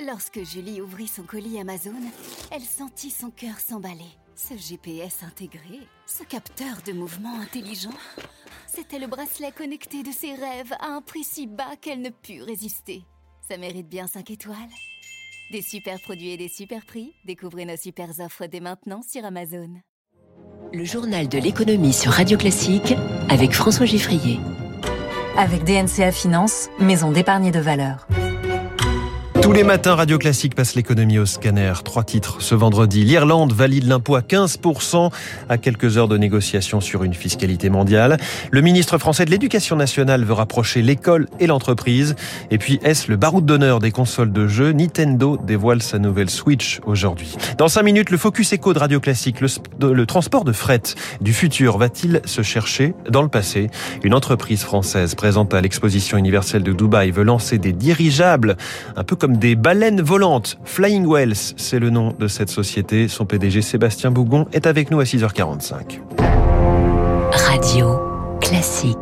Lorsque Julie ouvrit son colis Amazon, elle sentit son cœur s'emballer. Ce GPS intégré, ce capteur de mouvement intelligent, c'était le bracelet connecté de ses rêves à un prix si bas qu'elle ne put résister. Ça mérite bien 5 étoiles. Des super produits et des super prix, découvrez nos super offres dès maintenant sur Amazon. Le journal de l'économie sur Radio Classique avec François Giffrier. Avec DNCA Finance, maison d'épargne de valeur. Tous les matins, Radio Classique passe l'économie au scanner. Trois titres ce vendredi. L'Irlande valide l'impôt à 15% à quelques heures de négociation sur une fiscalité mondiale. Le ministre français de l'Éducation nationale veut rapprocher l'école et l'entreprise. Et puis, est-ce le baroud d'honneur des consoles de jeux? Nintendo dévoile sa nouvelle Switch aujourd'hui. Dans cinq minutes, le focus éco de Radio Classique. Le, le transport de fret du futur va-t-il se chercher dans le passé? Une entreprise française présente à l'exposition universelle de Dubaï veut lancer des dirigeables, un peu comme des baleines volantes. Flying Wells, c'est le nom de cette société. Son PDG Sébastien Bougon est avec nous à 6h45. Radio classique.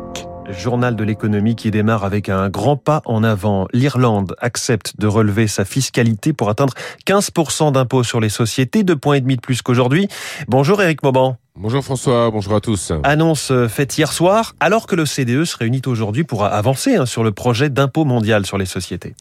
Journal de l'économie qui démarre avec un grand pas en avant. L'Irlande accepte de relever sa fiscalité pour atteindre 15% d'impôts sur les sociétés, deux points et demi de plus qu'aujourd'hui. Bonjour Eric Mauban. Bonjour François, bonjour à tous. Annonce faite hier soir, alors que le CDE se réunit aujourd'hui pour avancer hein, sur le projet d'impôt mondial sur les sociétés.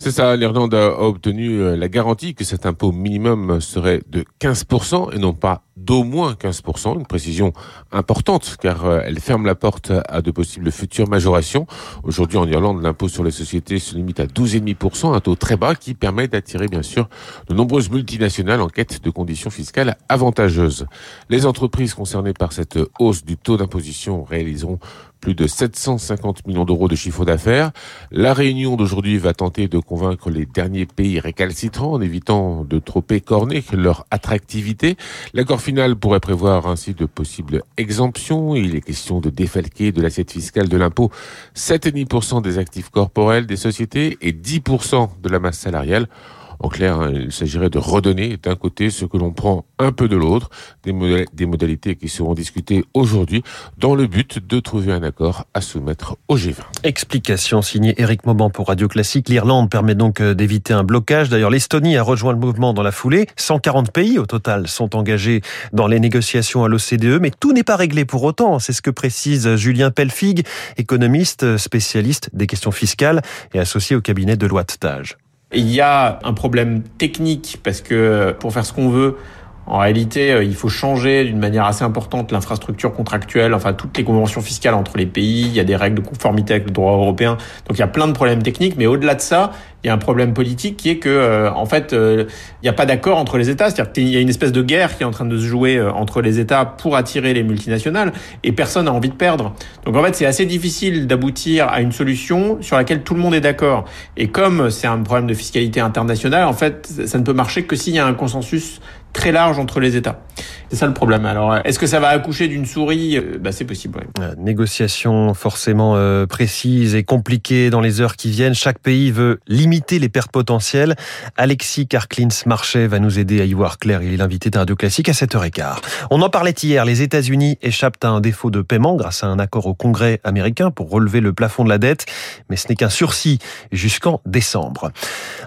C'est ça, l'Irlande a obtenu euh, la garantie que cet impôt minimum serait de 15% et non pas d'au moins 15%, une précision importante car euh, elle ferme la porte à de possibles futures majorations. Aujourd'hui en Irlande, l'impôt sur les sociétés se limite à 12,5%, un taux très bas qui permet d'attirer bien sûr de nombreuses multinationales en quête de conditions fiscales avantageuses. Les entreprises entreprises concernées par cette hausse du taux d'imposition réaliseront plus de 750 millions d'euros de chiffre d'affaires. La réunion d'aujourd'hui va tenter de convaincre les derniers pays récalcitrants en évitant de trop écorner leur attractivité. L'accord final pourrait prévoir ainsi de possibles exemptions. Il est question de défalquer de l'assiette fiscale de l'impôt 7,5% des actifs corporels des sociétés et 10% de la masse salariale. En clair, hein, il s'agirait de redonner d'un côté ce que l'on prend un peu de l'autre, des, modalités qui seront discutées aujourd'hui dans le but de trouver un accord à soumettre au G20. Explication signée Eric Mauban pour Radio Classique. L'Irlande permet donc euh, d'éviter un blocage. D'ailleurs, l'Estonie a rejoint le mouvement dans la foulée. 140 pays au total sont engagés dans les négociations à l'OCDE, mais tout n'est pas réglé pour autant. C'est ce que précise Julien Pelfig, économiste spécialiste des questions fiscales et associé au cabinet de loi de Tage. Il y a un problème technique parce que pour faire ce qu'on veut, en réalité, euh, il faut changer d'une manière assez importante l'infrastructure contractuelle, enfin toutes les conventions fiscales entre les pays, il y a des règles de conformité avec le droit européen. Donc il y a plein de problèmes techniques, mais au-delà de ça, il y a un problème politique qui est que euh, en fait, euh, il n'y a pas d'accord entre les États, c'est-à-dire qu'il y a une espèce de guerre qui est en train de se jouer entre les États pour attirer les multinationales et personne n'a envie de perdre. Donc en fait, c'est assez difficile d'aboutir à une solution sur laquelle tout le monde est d'accord. Et comme c'est un problème de fiscalité internationale, en fait, ça ne peut marcher que s'il y a un consensus très large entre les États. C'est ça le problème. Alors, est-ce que ça va accoucher d'une souris? Euh, bah, C'est possible. Oui. Euh, négociation forcément euh, précise et compliquée dans les heures qui viennent. Chaque pays veut limiter les pertes potentielles. Alexis Karklins Marchais va nous aider à y voir clair. Il est l'invité de Radio Classique à 7h15. On en parlait hier. Les États-Unis échappent à un défaut de paiement grâce à un accord au Congrès américain pour relever le plafond de la dette. Mais ce n'est qu'un sursis jusqu'en décembre.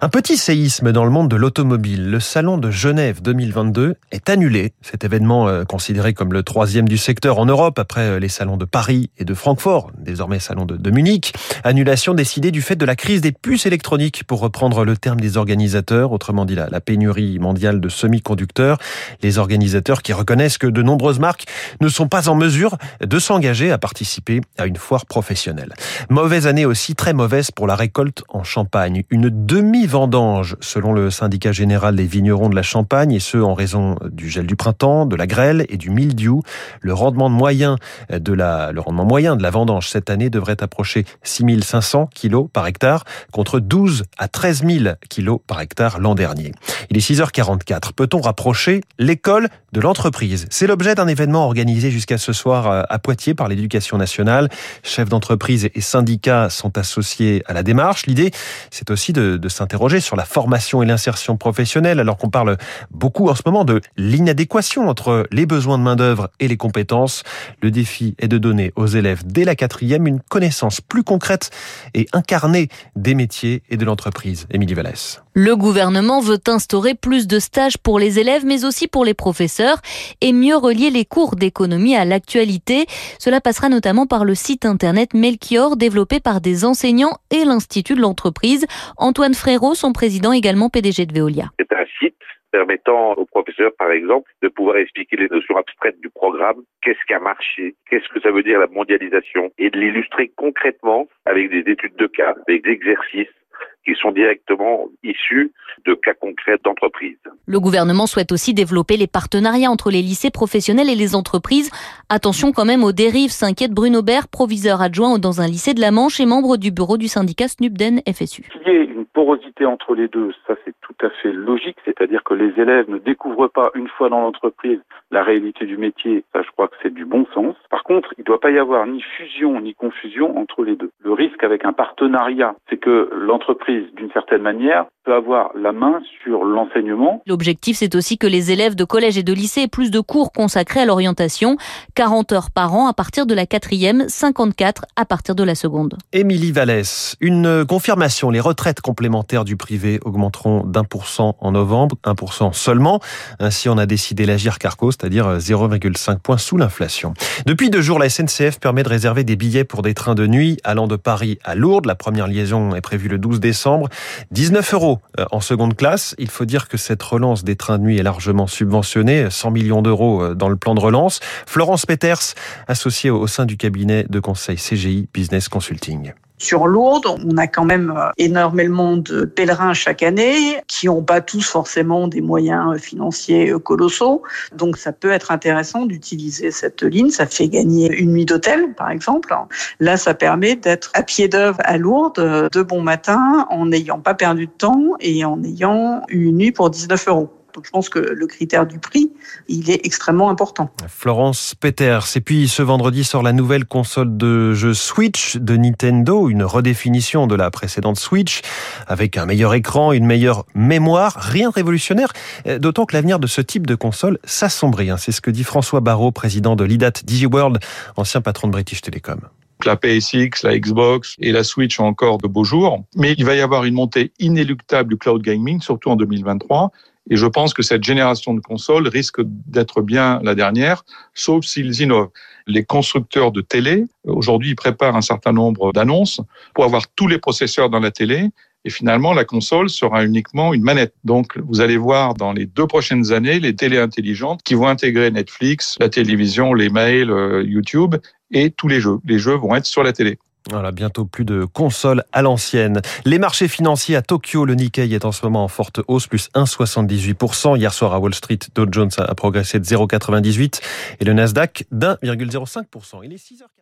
Un petit séisme dans le monde de l'automobile. Le salon de Genève 2022 est annulé. C'était événement euh, considéré comme le troisième du secteur en Europe après euh, les salons de Paris et de Francfort, désormais salon de, Munich. Annulation décidée du fait de la crise des puces électroniques, pour reprendre le terme des organisateurs, autrement dit la pénurie mondiale de semi-conducteurs. Les organisateurs qui reconnaissent que de nombreuses marques ne sont pas en mesure de s'engager à participer à une foire professionnelle. Mauvaise année aussi, très mauvaise pour la récolte en Champagne. Une demi-vendange, selon le syndicat général des vignerons de la Champagne, et ce en raison du gel du printemps, de la grêle et du mildiou. Le rendement moyen de la, le rendement moyen de la vendange cette année devrait approcher 6500 kilos par hectare contre 12 à 13 000 kilos par hectare l'an dernier. Il est 6h44. Peut-on rapprocher l'école de l'entreprise? C'est l'objet d'un événement organisé jusqu'à ce soir euh, à Poitiers par l'éducation nationale. Chefs d'entreprise et syndicats sont associés à la démarche. L'idée, c'est aussi de s'interroger sur la formation et l'insertion professionnelle alors qu'on parle beaucoup en ce moment de l'inadéquation entre les besoins de main-d'œuvre et les compétences. Le défi est de donner aux élèves dès la quatrième une connaissance plus concrète et incarnée des métiers et de l'entreprise. Émilie Vallès. Le gouvernement veut instaurer plus de stages pour les élèves, mais aussi pour les professeurs, et mieux relier les cours d'économie à l'actualité. Cela passera notamment par le site internet Melchior, développé par des enseignants et l'Institut de l'entreprise. Antoine Frérot, son président, également PDG de Veolia. C'est un site permettant aux professeurs, par exemple, de pouvoir expliquer les notions abstraites du programme, qu'est-ce qui a marché, qu'est-ce que ça veut dire la mondialisation, et de l'illustrer concrètement avec des études de cas, avec des exercices qui sont directement issus de cas concrets d'entreprises. Le gouvernement souhaite aussi développer les partenariats entre les lycées professionnels et les entreprises. Attention quand même aux dérives, s'inquiète Bruno Bert, proviseur adjoint dans un lycée de la Manche et membre du bureau du syndicat SNUPDEN FSU. Qu'il y ait une porosité entre les deux, ça c'est tout à fait logique, c'est-à-dire que les élèves ne découvrent pas une fois dans l'entreprise la réalité du métier, ça je crois que c'est du bon sens. Par contre, il ne doit pas y avoir ni fusion ni confusion entre les deux. Le risque avec un partenariat, c'est que l'entreprise, d'une certaine manière, peut avoir la main sur l'enseignement. L'objectif, c'est aussi que les élèves de collège et de lycée aient plus de cours consacrés à l'orientation. 40 heures par an à partir de la quatrième, 54 à partir de la seconde. Émilie Vallès, une confirmation, les retraites complémentaires du privé augmenteront d'un pour cent en novembre, 1% seulement. Ainsi, on a décidé l'agir Carco, c'est-à-dire 0,5 points sous l'inflation. Depuis deux jours, la SNCF permet de réserver des billets pour des trains de nuit allant de Paris à Lourdes. La première liaison est prévue le 12 décembre. 19 euros euh, en seconde classe. Il faut dire que cette relance des trains de nuit est largement subventionnée, 100 millions d'euros euh, dans le plan de relance. Florence Peters, associée au sein du cabinet de conseil CGI Business Consulting. Sur Lourdes, on a quand même euh, énormément de pèlerins chaque année qui n'ont pas tous forcément des moyens financiers colossaux. Donc ça peut être intéressant d'utiliser cette ligne. Ça fait gagner une nuit d'hôtel, par exemple. Là, ça permet d'être à pied d'œuvre à Lourdes de bon matin en n'ayant pas perdu de temps et en ayant une nuit pour 19 euros. Donc je pense que le critère du prix, il est extrêmement important. Florence Peters. Et puis ce vendredi sort la nouvelle console de jeu Switch de Nintendo, une redéfinition de la précédente Switch, avec un meilleur écran, une meilleure mémoire, rien de révolutionnaire, d'autant que l'avenir de ce type de console s'assombrit. Hein. C'est ce que dit François Barrault, président de l'IDAT DigiWorld, ancien patron de British Telecom la PSX, la Xbox et la Switch ont encore de beaux jours. Mais il va y avoir une montée inéluctable du cloud gaming, surtout en 2023. Et je pense que cette génération de consoles risque d'être bien la dernière, sauf s'ils innovent. Les constructeurs de télé, aujourd'hui, ils préparent un certain nombre d'annonces pour avoir tous les processeurs dans la télé. Et finalement, la console sera uniquement une manette. Donc, vous allez voir dans les deux prochaines années les télés intelligentes qui vont intégrer Netflix, la télévision, les mails, euh, YouTube et tous les jeux. Les jeux vont être sur la télé. Voilà, bientôt plus de consoles à l'ancienne. Les marchés financiers à Tokyo, le Nikkei est en ce moment en forte hausse, plus 1,78%. Hier soir à Wall Street, Dow Jones a progressé de 0,98% et le Nasdaq d'1,05%. Il est 6h40.